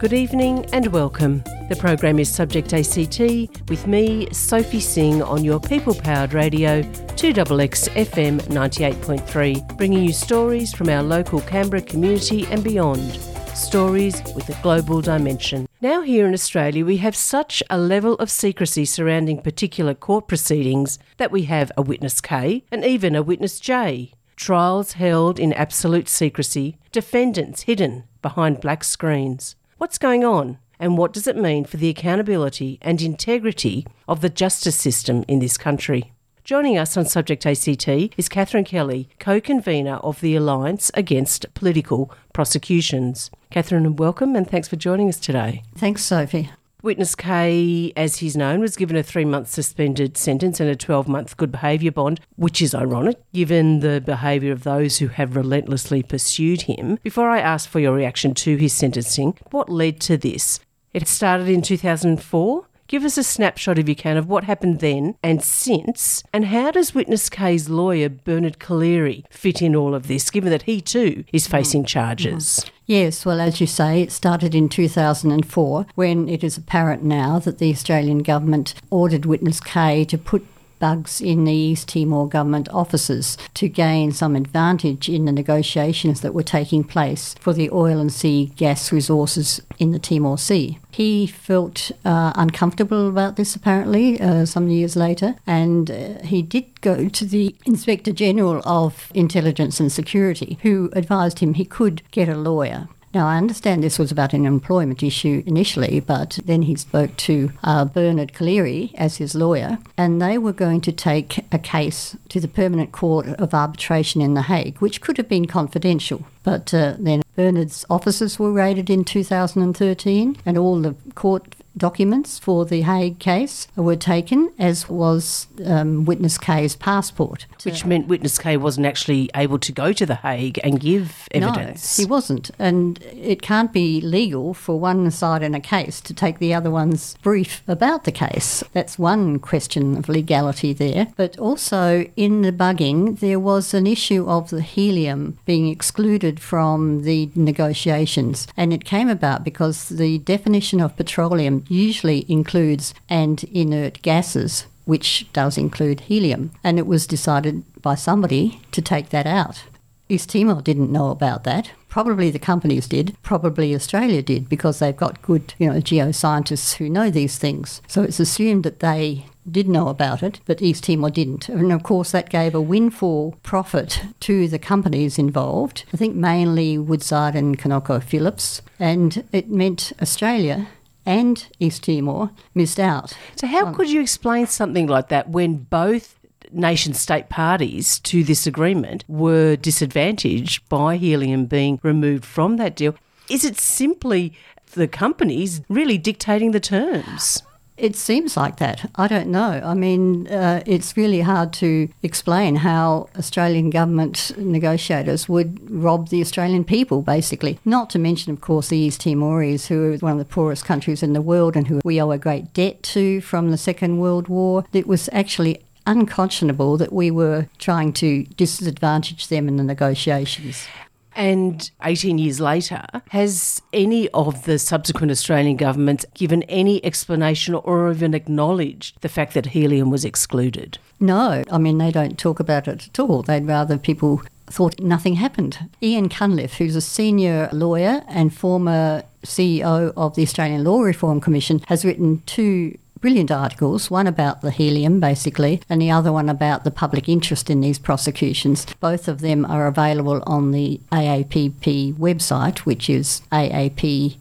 Good evening and welcome. The program is Subject ACT with me, Sophie Singh, on your people powered radio, 2XX FM 98.3, bringing you stories from our local Canberra community and beyond. Stories with a global dimension. Now, here in Australia, we have such a level of secrecy surrounding particular court proceedings that we have a witness K and even a witness J. Trials held in absolute secrecy, defendants hidden behind black screens. What's going on? And what does it mean for the accountability and integrity of the justice system in this country? Joining us on Subject ACT is Catherine Kelly, co convenor of the Alliance Against Political Prosecutions. Catherine, welcome and thanks for joining us today. Thanks, Sophie. Witness K, as he's known, was given a three month suspended sentence and a 12 month good behaviour bond, which is ironic given the behaviour of those who have relentlessly pursued him. Before I ask for your reaction to his sentencing, what led to this? It started in 2004. Give us a snapshot, if you can, of what happened then and since, and how does Witness K's lawyer, Bernard Collaery, fit in all of this, given that he too is facing charges? Yes, well, as you say, it started in 2004 when it is apparent now that the Australian government ordered Witness K to put bugs in the East Timor government offices to gain some advantage in the negotiations that were taking place for the oil and sea gas resources in the Timor Sea. He felt uh, uncomfortable about this apparently uh, some years later, and uh, he did go to the Inspector General of Intelligence and Security, who advised him he could get a lawyer. Now, I understand this was about an employment issue initially, but then he spoke to uh, Bernard Collaery as his lawyer, and they were going to take a case to the Permanent Court of Arbitration in The Hague, which could have been confidential. But uh, then Bernard's offices were raided in 2013, and all the court documents for the Hague case were taken, as was um, Witness K's passport. Which meant Witness K wasn't actually able to go to The Hague and give evidence. No, he wasn't. And it can't be legal for one side in a case to take the other one's brief about the case. That's one question of legality there. But also in the bugging, there was an issue of the helium being excluded from the negotiations. And it came about because the definition of petroleum usually includes and inert gases, which does include helium. And it was decided by somebody to take that out. East Timor didn't know about that. Probably the companies did. Probably Australia did because they've got good, you know, geoscientists who know these things. So it's assumed that they did know about it, but East Timor didn't. And of course, that gave a windfall profit to the companies involved. I think mainly Woodside and ConocoPhillips, and it meant Australia and East Timor missed out. So, how um, could you explain something like that when both nation state parties to this agreement were disadvantaged by helium being removed from that deal? Is it simply the companies really dictating the terms? It seems like that. I don't know. I mean, uh, it's really hard to explain how Australian government negotiators would rob the Australian people, basically. Not to mention, of course, the East Timorese, who are one of the poorest countries in the world and who we owe a great debt to from the Second World War. It was actually unconscionable that we were trying to disadvantage them in the negotiations. And 18 years later, has any of the subsequent Australian governments given any explanation or even acknowledged the fact that helium was excluded? No, I mean, they don't talk about it at all. They'd rather people thought nothing happened. Ian Cunliffe, who's a senior lawyer and former CEO of the Australian Law Reform Commission, has written two brilliant articles, one about the helium, basically, and the other one about the public interest in these prosecutions. Both of them are available on the AAPP website, which is aapp.ipan.org.au.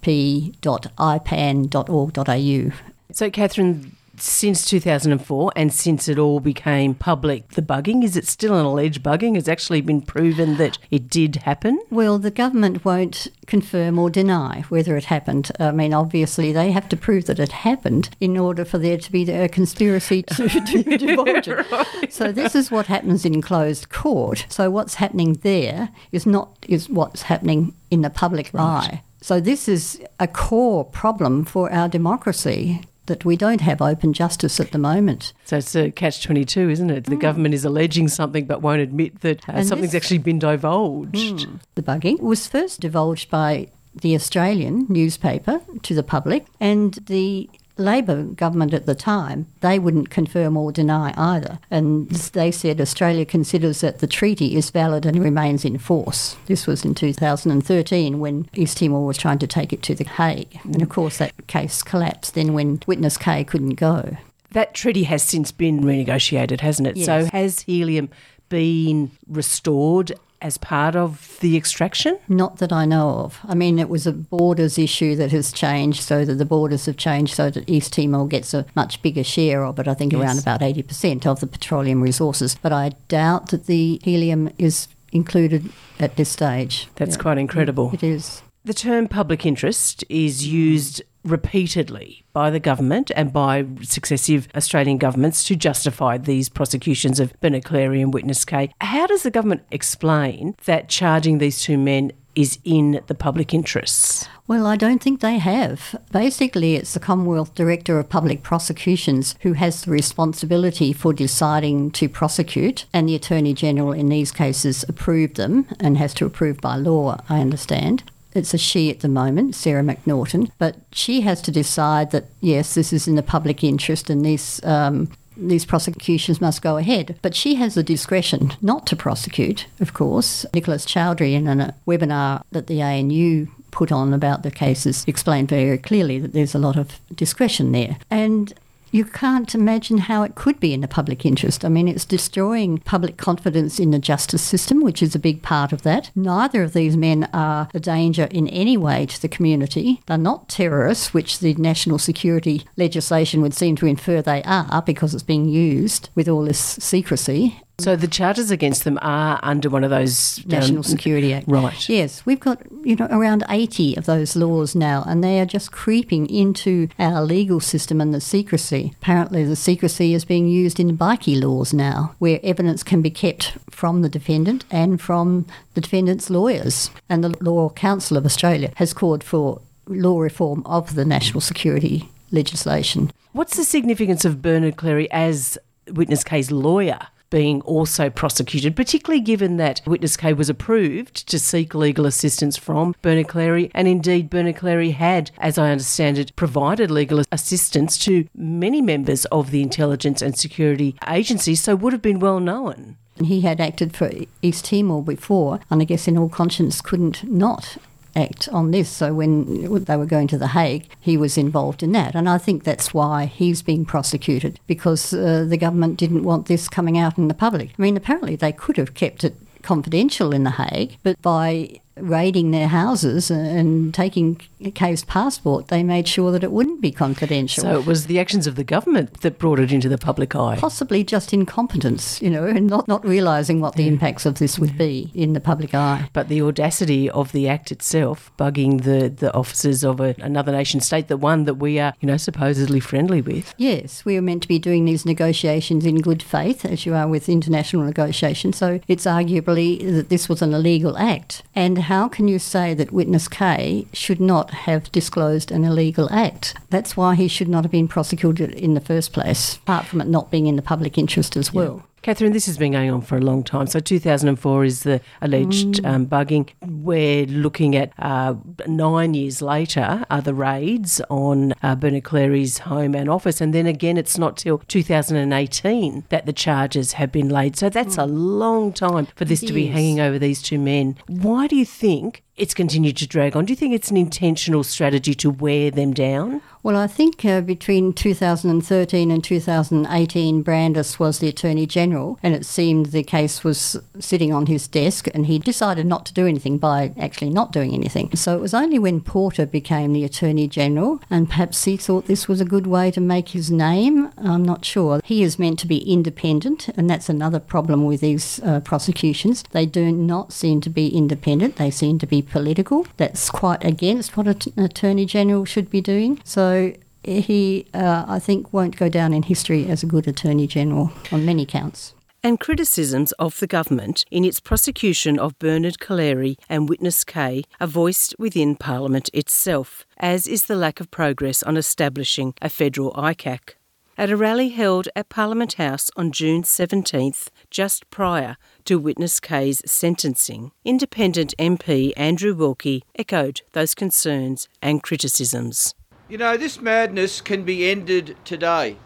So, Catherine, since 2004 and since it all became public, the bugging, is it still an alleged bugging? Has actually been proven that it did happen? Well, the government won't confirm or deny whether it happened. I mean, obviously, they have to prove that it happened in order for there to be a conspiracy to, to divulge it. Right. So, this is what happens in closed court. So, what's happening there is not is what's happening in the public right. eye. So, this is a core problem for our democracy that we don't have open justice at the moment. So it's a catch 22, isn't it? The mm. government is alleging something but won't admit that uh, something's this, actually been divulged. Mm. The bugging was first divulged by the Australian newspaper to the public, and the Labor government at the time, they wouldn't confirm or deny either. And they said Australia considers that the treaty is valid and remains in force. This was in 2013 when East Timor was trying to take it to The Hague. And of course, that case collapsed then when Witness K couldn't go. That treaty has since been renegotiated, hasn't it? Yes. So has helium been restored as part of the extraction? Not that I know of. I mean, it was a borders issue that has changed so that the borders have changed so that East Timor gets a much bigger share of it, I think Yes. around about 80% of the petroleum resources. But I doubt that the helium is included at this stage. That's Yeah. quite incredible. It is. The term public interest is used repeatedly by the government and by successive Australian governments to justify these prosecutions of Bernard Collaery and Witness K. How does the government explain that charging these two men is in the public interests? Well, I don't think they have. Basically, it's the Commonwealth Director of Public Prosecutions who has the responsibility for deciding to prosecute, and the Attorney General in these cases approved them and has to approve by law, I understand. It's a she at the moment, Sarah McNaughton, but she has to decide that yes, this is in the public interest and these um, these prosecutions must go ahead. But she has the discretion not to prosecute, of course. Nicholas Cowdery, in a webinar that the ANU put on about the cases, explained very clearly that there's a lot of discretion there. And you can't imagine how it could be in the public interest. I mean, it's destroying public confidence in the justice system, which is a big part of that. Neither of these men are a danger in any way to the community. They're not terrorists, which the national security legislation would seem to infer they are because it's being used with all this secrecy. So the charges against them are under one of those um, National Security Act. Right. Yes, we've got you know around 80 of those laws now and they are just creeping into our legal system and the secrecy. Apparently the secrecy is being used in bikie laws now where evidence can be kept from the defendant and from the defendant's lawyers. And the Law Council of Australia has called for law reform of the national security legislation. What's the significance of Bernard Collaery as Witness K's lawyer? Being also prosecuted, particularly given that Witness K was approved to seek legal assistance from Bernard Collaery, and indeed Bernard Collaery had, as I understand it, provided legal assistance to many members of the intelligence and security agency, so would have been well known. He had acted for East Timor before, and I guess in all conscience couldn't not act on this. So when they were going to The Hague, he was involved in that. And I think that's why he's being prosecuted, because uh, the government didn't want this coming out in the public. I mean, apparently they could have kept it confidential in The Hague, but by raiding their houses and taking K's passport, they made sure that it wouldn't be confidential. So it was the actions of the government that brought it into the public eye. Possibly just incompetence, you know, and not, not realising what the impacts of this would be in the public eye. But the audacity of the act itself, bugging the, the officers of a, another nation state, the one that we are, you know, supposedly friendly with. Yes, we were meant to be doing these negotiations in good faith, as you are with international negotiations. So it's arguably that this was an illegal act. And how can you say that witness K should not have disclosed an illegal act? That's why he should not have been prosecuted in the first place, apart from it not being in the public interest as well. Catherine, this has been going on for a long time. So 2004 is the alleged um, bugging. We're looking at uh, nine years later are the raids on uh, Bernard Collaery's home and office, and then again it's not till 2018 that the charges have been laid. So that's a long time for this It to be is. hanging over these two men. Why do you think it's continued to drag on? Do you think it's an intentional strategy to wear them down? Well, I think uh, between 2013 and 2018, Brandis was the Attorney General, and it seemed the case was sitting on his desk, and he decided not to do anything by actually not doing anything. So it was only when Porter became the Attorney General, and perhaps he thought this was a good way to make his name. I'm not sure. He is meant to be independent, and that's another problem with these uh, prosecutions. They do not seem to be independent, they seem to be political. That's quite against what an Attorney General should be doing. So he, uh, I think, won't go down in history as a good Attorney General on many counts. And criticisms of the government in its prosecution of Bernard Collaery and Witness K are voiced within Parliament itself, as is the lack of progress on establishing a federal ICAC. At a rally held at Parliament House on June 17th, just prior to Witness K's sentencing. Independent MP Andrew Wilkie echoed those concerns and criticisms. You know, this madness can be ended today.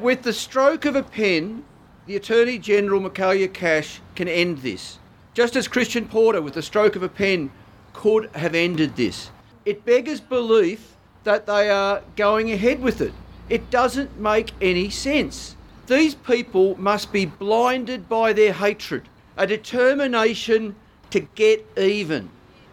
With the stroke of a pen, the Attorney General Michaelia Cash can end this. Just as Christian Porter, with the stroke of a pen, could have ended this. It beggars belief that they are going ahead with it. It doesn't make any sense. These people must be blinded by their hatred, a determination to get even,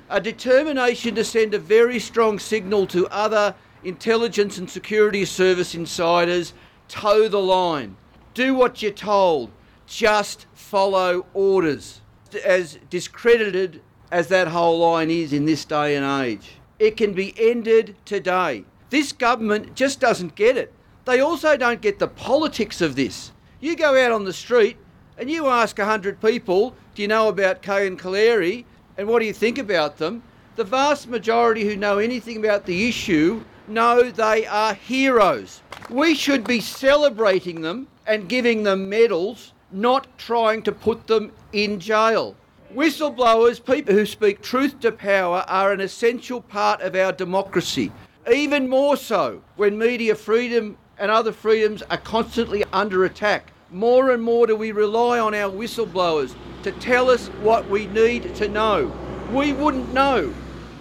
a determination to send a very strong signal to other intelligence and security service insiders toe the line, do what you're told, just follow orders. As discredited as that whole line is in this day and age, it can be ended today. This government just doesn't get it. They also don't get the politics of this. You go out on the street and you ask 100 people, do you know about K and Collaery and what do you think about them? The vast majority who know anything about the issue know they are heroes. We should be celebrating them and giving them medals, not trying to put them in jail. Whistleblowers, people who speak truth to power, are an essential part of our democracy. Even more so when media freedom and other freedoms are constantly under attack. More and more do we rely on our whistleblowers to tell us what we need to know. We wouldn't know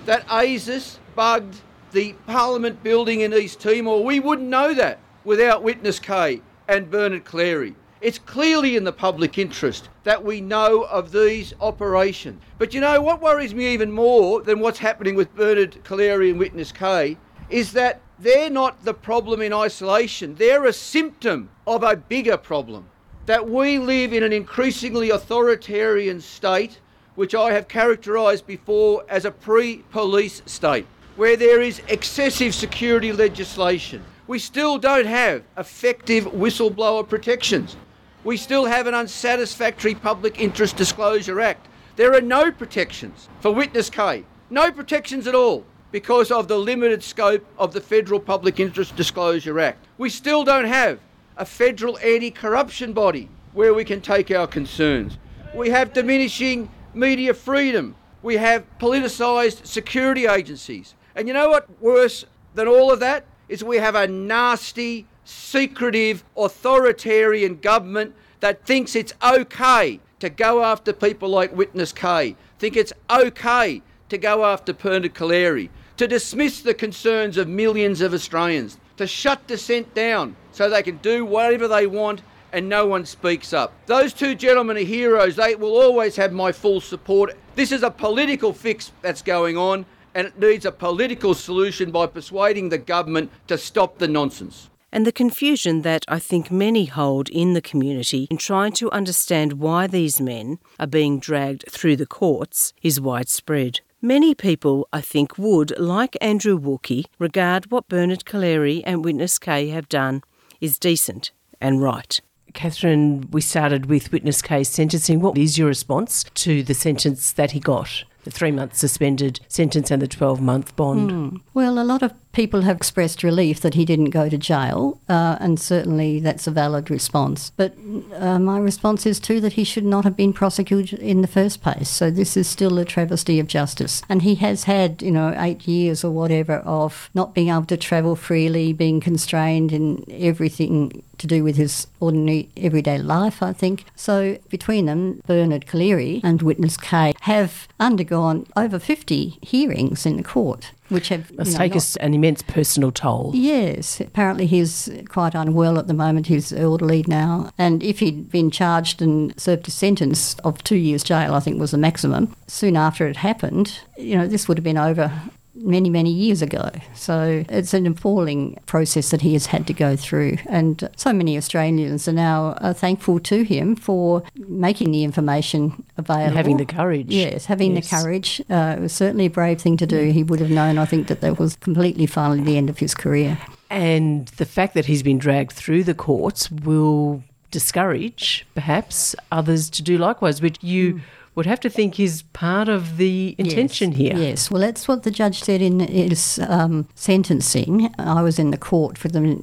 that ASIS bugged the Parliament building in East Timor. We wouldn't know that without Witness K and Bernard Collaery. It's clearly in the public interest that we know of these operations. But you know what worries me even more than what's happening with Bernard Collaery and Witness K is that they're not the problem in isolation. They're a symptom of a bigger problem. That we live in an increasingly authoritarian state, which I have characterised before as a pre police state, where there is excessive security legislation. We still don't have effective whistleblower protections. We still have an unsatisfactory Public Interest Disclosure Act. There are no protections for Witness K, no protections at all because of the limited scope of the Federal Public Interest Disclosure Act. We still don't have a federal anti corruption body where we can take our concerns. We have diminishing media freedom. We have politicised security agencies. And you know what? Worse than all of that is we have a nasty, secretive, authoritarian government that thinks it's okay to go after people like Witness K, think it's okay to go after Collaery, to dismiss the concerns of millions of Australians, to shut dissent down so they can do whatever they want and no one speaks up. Those two gentlemen are heroes. They will always have my full support. This is a political fix that's going on and it needs a political solution by persuading the government to stop the nonsense. And the confusion that I think many hold in the community in trying to understand why these men are being dragged through the courts is widespread. Many people, I think, would, like Andrew Wilkie, regard what Bernard Collaery and Witness K have done is decent and right. Catherine, we started with Witness K's sentencing. What is your response to the sentence that he got? The three month suspended sentence and the 12 month bond? Mm. Well, a lot of people have expressed relief that he didn't go to jail, uh, and certainly that's a valid response. But uh, my response is too that he should not have been prosecuted in the first place. So this is still a travesty of justice. And he has had, you know, eight years or whatever of not being able to travel freely, being constrained in everything to do with his ordinary everyday life, I think. So between them, Bernard Collaery and Witness K have undergone over 50 hearings in the court which have must take us an immense personal toll. Yes, apparently he's quite unwell at the moment. He's elderly now, and if he'd been charged and served a sentence of two years jail, I think was the maximum. Soon after it happened, you know, this would have been over many, many years ago. So it's an appalling process that he has had to go through. And so many Australians are now uh, thankful to him for making the information available. And having the courage. Yes, having yes. the courage. Uh, it was certainly a brave thing to do. He would have known, I think, that that was completely finally the end of his career. And the fact that he's been dragged through the courts will discourage perhaps others to do likewise, which you. Mm would have to think is part of the intention yes, here. Yes, well, that's what the judge said in his um, sentencing. I was in the court for the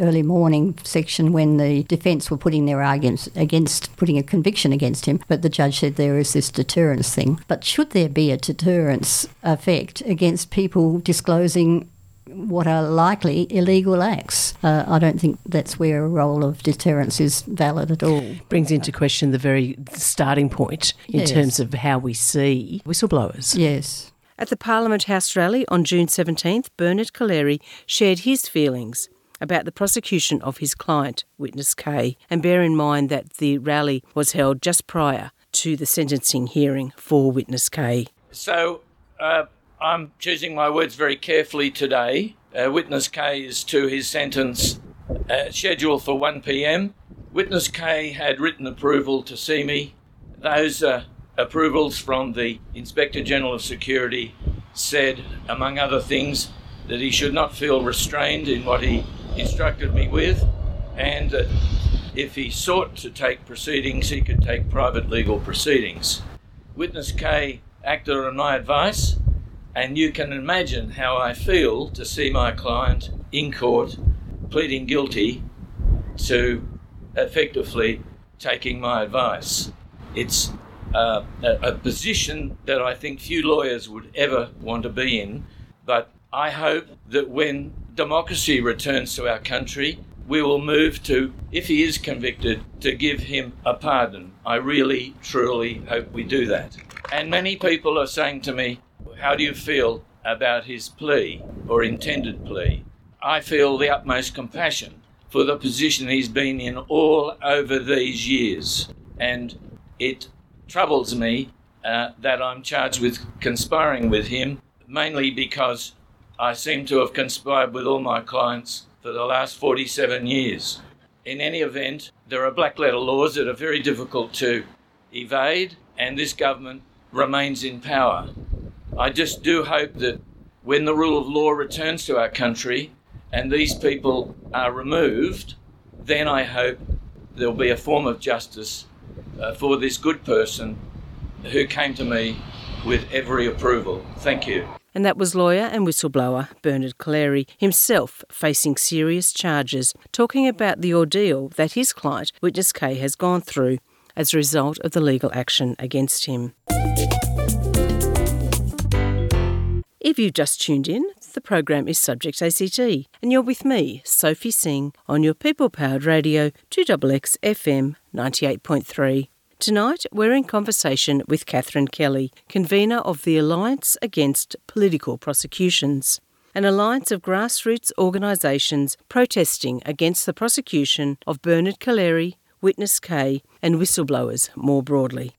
early morning section when the defence were putting their arguments against putting a conviction against him, but the judge said there is this deterrence thing. But should there be a deterrence effect against people disclosing what are likely illegal acts. Uh, I don't think that's where a role of deterrence is valid at all. Brings into question the very starting point in Yes. terms of how we see whistleblowers. Yes. At the Parliament House rally on June 17th, Bernard Collaery shared his feelings about the prosecution of his client, Witness K, and bear in mind that the rally was held just prior to the sentencing hearing for Witness K. So uh, I'm choosing my words very carefully today. Uh, witness K is to his sentence uh, scheduled for 1 pm. Witness K had written approval to see me. Those uh, approvals from the Inspector General of Security said, among other things, that he should not feel restrained in what he instructed me with, and that if he sought to take proceedings, he could take private legal proceedings. Witness K acted on my advice, and you can imagine how I feel to see my client in court pleading guilty to effectively taking my advice. It's uh, a, a position that I think few lawyers would ever want to be in, but I hope that when democracy returns to our country, we will move to, if he is convicted, to give him a pardon. I really, truly hope we do that. And many people are saying to me, How do you feel about his plea or intended plea? I feel the utmost compassion for the position he's been in all over these years. And it troubles me uh, that I'm charged with conspiring with him, mainly because I seem to have conspired with all my clients for the last 47 years. In any event, there are black letter laws that are very difficult to evade, and this government remains in power. I just do hope that when the rule of law returns to our country and these people are removed, then I hope there'll be a form of justice uh, for this good person who came to me with every approval. Thank you. And that was lawyer and whistleblower Bernard Collaery, himself facing serious charges, talking about the ordeal that his client, Witness K, has gone through as a result of the legal action against him. If you've just tuned in, the program is Subject ACT, and you're with me, Sophie Singh, on your people powered radio 2XX FM 98.3. Tonight, we're in conversation with Catherine Kelly, convener of the Alliance Against Political Prosecutions, an alliance of grassroots organisations protesting against the prosecution of Bernard Collaery, Witness K, and whistleblowers more broadly.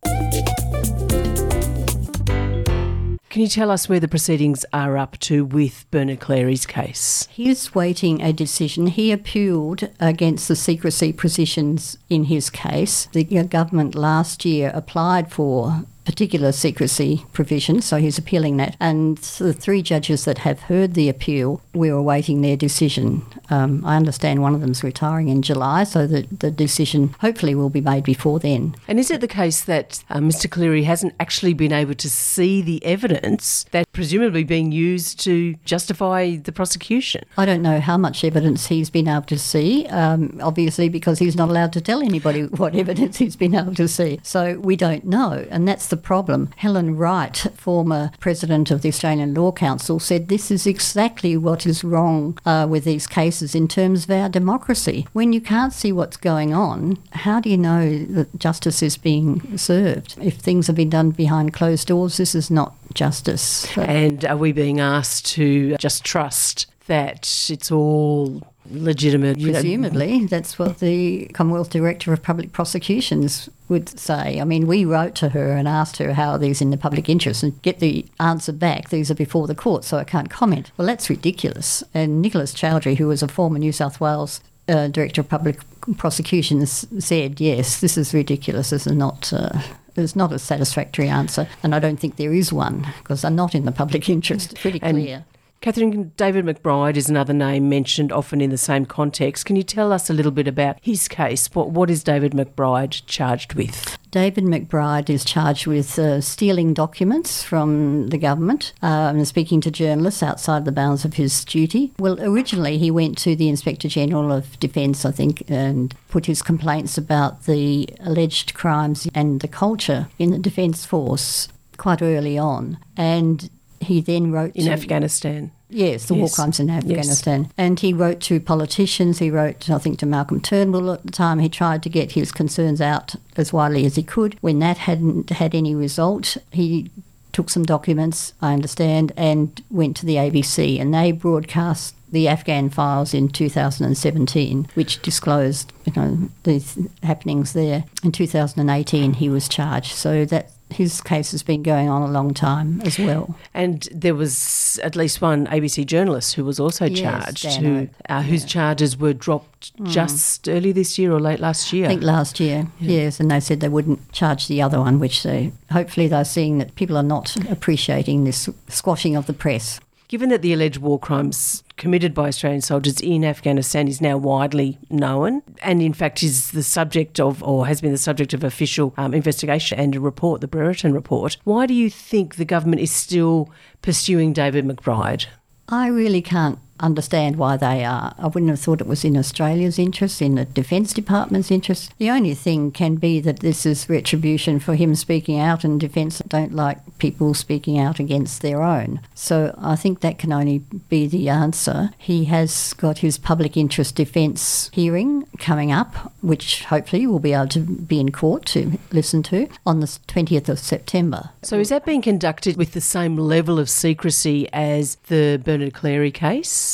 Can you tell us where the proceedings are up to with Bernard Collaery's case? He is waiting a decision. He appealed against the secrecy positions in his case. The uh, government last year applied for particular secrecy provision, so he's appealing that. And the three judges that have heard the appeal, we're awaiting their decision. Um, I understand one of them's retiring in July, so the, the decision hopefully will be made before then. And is it the case that uh, Mr. Collaery hasn't actually been able to see the evidence that presumably being used to justify the prosecution? I don't know how much evidence he's been able to see, um, obviously, because he's not allowed to tell anybody what evidence he's been able to see. So we don't know, and that's the problem. Helen Wright, former president of the Australian Law Council, said this is exactly what is wrong uh, with these cases in terms of our democracy. When you can't see what's going on, how do you know that justice is being served? If things have been done behind closed doors, this is not justice. And are we being asked to just trust that it's all legitimate? know? Presumably, that's what the Commonwealth Director of Public Prosecutions would say. I mean, we wrote to her and asked her how are these in the public interest and get the answer back, these are before the court, so I can't comment. Well, that's ridiculous. And Nicholas Cowdery, who was a former New South Wales uh, Director of Public Prosecutions, said, yes, this is ridiculous. This is not. Uh, there's not a satisfactory answer, and I don't think there is one because they're not in the public interest. Pretty And- clear. Catherine, David McBride is another name mentioned often in the same context. Can you tell us a little bit about his case? What, what is David McBride charged with? David McBride is charged with uh, stealing documents from the government um, and speaking to journalists outside the bounds of his duty. Well, originally he went to the Inspector General of Defence, I think, and put his complaints about the alleged crimes and the culture in the Defence Force quite early on. And he then wrote in to, Afghanistan. Yes, the war crimes in Yes. Afghanistan. And he wrote to politicians. He wrote, I think, to Malcolm Turnbull at the time. He tried to get his concerns out as widely as he could. When that hadn't had any result, he took some documents, I understand, and went to the ABC. And they broadcast the Afghan files in 2017, which disclosed, you know, these happenings there. In 2018, he was charged. So that his case has been going on a long time as well. And there was at least one ABC journalist who was also Yes, charged, who, uh, whose charges were dropped just early this year or late last year. I think last year, yes, and they said they wouldn't charge the other one, which they hopefully they're seeing that people are not appreciating this squashing of the press. Given that the alleged war crimes committed by Australian soldiers in Afghanistan is now widely known and, in fact, is the subject of, or has been the subject of official um, investigation and a report, the Brereton report, why do you think the government is still pursuing David McBride? I really can't understand why they are. I wouldn't have thought it was in Australia's interest, in the Defence Department's interest. The only thing can be that this is retribution for him speaking out, and Defence don't like people speaking out against their own. So I think that can only be the answer. He has got his public interest defence hearing coming up, which hopefully we'll be able to be in court to listen to on the 20th of September. So, is that being conducted with the same level of secrecy as the Bernard Collaery case?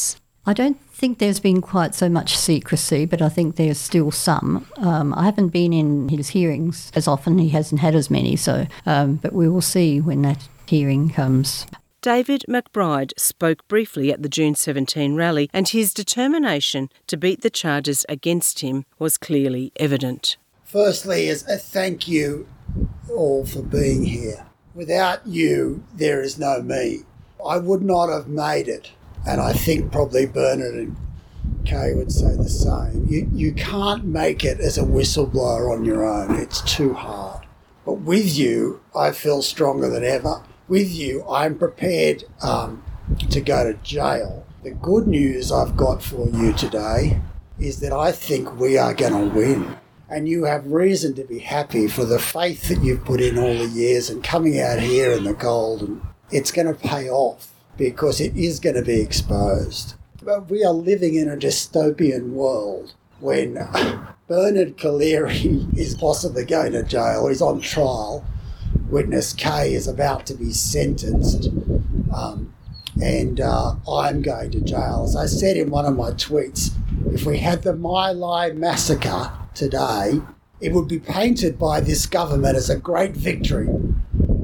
I don't think there's been quite so much secrecy, but I think there's still some. Um, I haven't been in his hearings as often, he hasn't had as many, so, um, but we will see when that hearing comes. David McBride spoke briefly at the June 17 rally, and his determination to beat the charges against him was clearly evident. Firstly, is a thank you all for being here. Without you, there is no me. I would not have made it, and I think probably Bernard and K would say the same. You, you can't make it as a whistleblower on your own, it's too hard. But with you, I feel stronger than ever. With you, I'm prepared um, to go to jail. The good news I've got for you today is that I think we are going to win. And you have reason to be happy for the faith that you've put in all the years and coming out here in the gold. And it's going to pay off because it is going to be exposed. But we are living in a dystopian world when Bernard Collaery is possibly going to jail, he's on trial. Witness K is about to be sentenced. Um, and uh, I'm going to jail. As I said in one of my tweets, if we had the My Lai massacre today, it would be painted by this government as a great victory.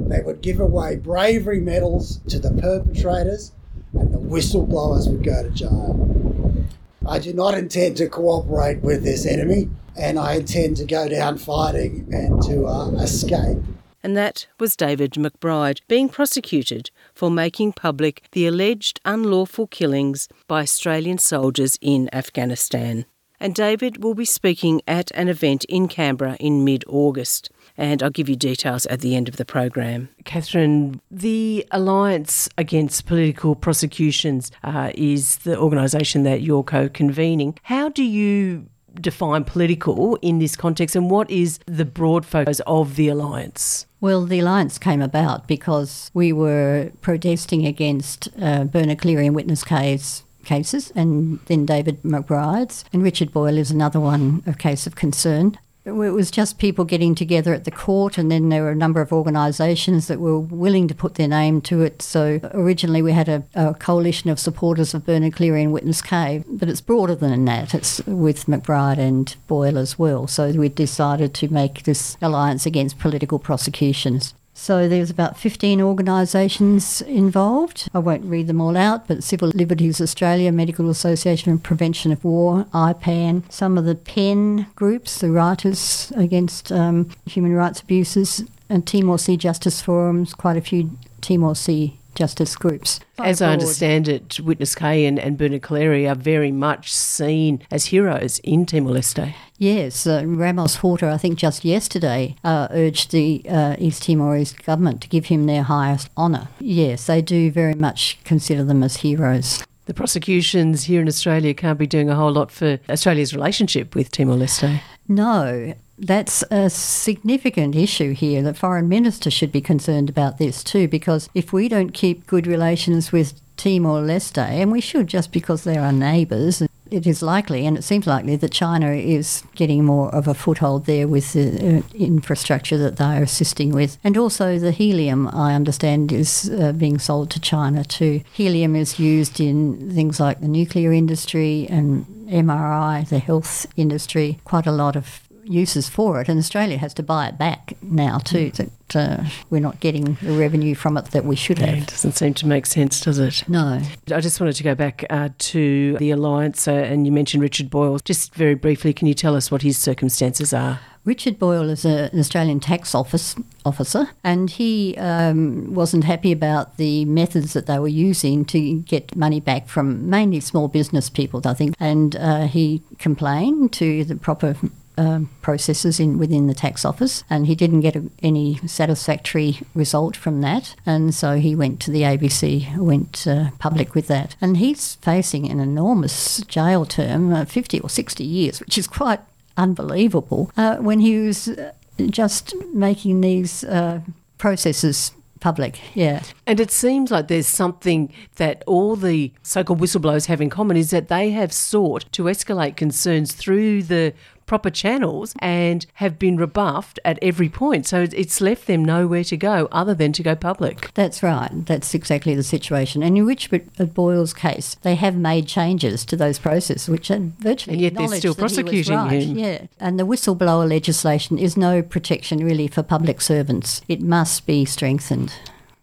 They would give away bravery medals to the perpetrators, and the whistleblowers would go to jail. I do not intend to cooperate with this enemy, and I intend to go down fighting and to uh, escape. And that was David McBride being prosecuted for making public the alleged unlawful killings by Australian soldiers in Afghanistan. And David will be speaking at an event in Canberra in mid August. And I'll give you details at the end of the program. Catherine, the Alliance Against Political Prosecutions uh, is the organisation that you're co convening. How do you define political in this context, and what is the broad focus of the Alliance? Well, the alliance came about because we were protesting against uh, Bernard Collaery and Witness K's cases, and then David McBride's, and Richard Boyle is another one, a case of concern. It was just people getting together at the court, and then there were a number of organisations that were willing to put their name to it. So originally we had a, a coalition of supporters of Bernard Collaery and Witness K, but it's broader than that. It's with McBride and Boyle as well. So we decided to make this alliance against political prosecutions. So there's about 15 organisations involved. I won't read them all out, but Civil Liberties Australia, Medical Association for Prevention of War, IPAN, some of the PEN groups, the Writers Against um, Human Rights Abuses, and Timor Sea Justice Forums, quite a few Timor Sea justice groups. As I understand it, Witness K and, and Bernard Collaery are very much seen as heroes in Timor Leste. Yes, uh, Ramos Horta, I think just yesterday, uh, urged the uh, East Timorese government to give him their highest honour. Yes, they do very much consider them as heroes. The prosecutions here in Australia can't be doing a whole lot for Australia's relationship with Timor Leste. No, that's a significant issue here. The foreign minister should be concerned about this too, because if we don't keep good relations with Timor Leste, and we should just because they're our neighbours, it is likely, and it seems likely, that China is getting more of a foothold there with the uh, infrastructure that they are assisting with. And also, the helium, I understand, is uh, being sold to China too. Helium is used in things like the nuclear industry and MRI, the health industry, quite a lot of uses for it, and Australia has to buy it back now too. That uh, we're not getting the revenue from it that we should have. It doesn't seem to make sense, does it? No. I just wanted to go back uh, to the alliance, uh, and you mentioned Richard Boyle. Just very briefly, can you tell us what his circumstances are? Richard Boyle is a, an Australian tax office officer, and he um, wasn't happy about the methods that they were using to get money back from mainly small business people, I think. And uh, he complained to the proper um, processes in within the tax office, and he didn't get a, any satisfactory result from that, and so he went to the ABC, went uh, public with that, and he's facing an enormous jail term, uh, 50 or 60 years, which is quite unbelievable. Uh, when he was uh, just making these uh, processes public, yeah. And it seems like there's something that all the so called whistleblowers have in common is that they have sought to escalate concerns through the proper channels and have been rebuffed at every point. So it's left them nowhere to go other than to go public. That's right. That's exactly the situation. And in Richard Boyle's case, they have made changes to those processes, which are virtually and yet they're still prosecuting right. him. Yeah, and the whistleblower legislation is no protection really for public servants. It must be strengthened.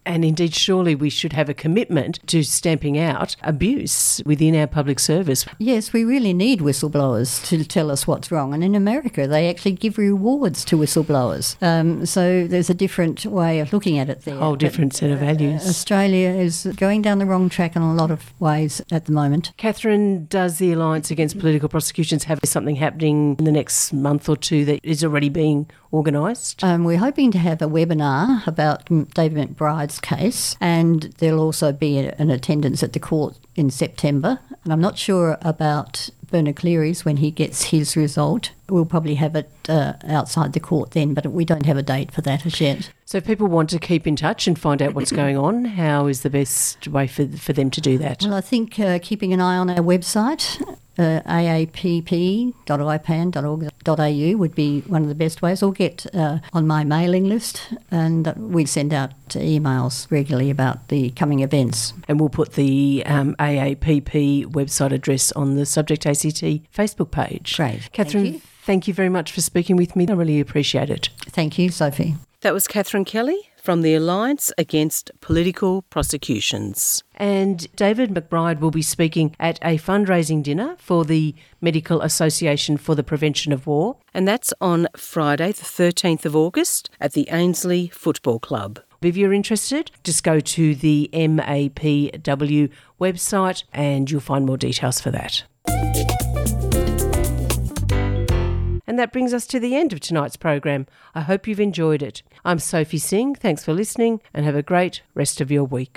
And indeed, surely we should have a commitment to stamping out abuse within our public service. Yes, we really need whistleblowers to tell us what's wrong. And in America, they actually give rewards to whistleblowers. Um, so there's a different way of looking at it there. A whole different but, set of values. Uh, Australia is going down the wrong track in a lot of ways at the moment. Catherine, does the Alliance Against Political Prosecutions have something happening in the next month or two that is already being organised? Um, we're hoping to have a webinar about David McBride's case, and there'll also be an attendance at the court in September. And I'm not sure about Bernard Collaery's when he gets his result. We'll probably have it uh, outside the court then, but we don't have a date for that as yet. So, if people want to keep in touch and find out what's going on, how is the best way for, for them to do that? Well, I think uh, keeping an eye on our website, uh, aapp.ipan.org.au would be one of the best ways, or get uh, on my mailing list, and we send out emails regularly about the coming events. And we'll put the um, AAPP website address on the Subject ACT Facebook page. Great. Catherine, thank you. thank you very much for speaking with me. I really appreciate it. Thank you, Sophie. That was Catherine Kelly from the Alliance Against Political Prosecutions. And David McBride will be speaking at a fundraising dinner for the Medical Association for the Prevention of War, and that's on Friday, the 13th of August, at the Ainslie Football Club. If you're interested, just go to the MAPW website and you'll find more details for that. And that brings us to the end of tonight's program. I hope you've enjoyed it. I'm Sophie Singh. Thanks for listening and have a great rest of your week.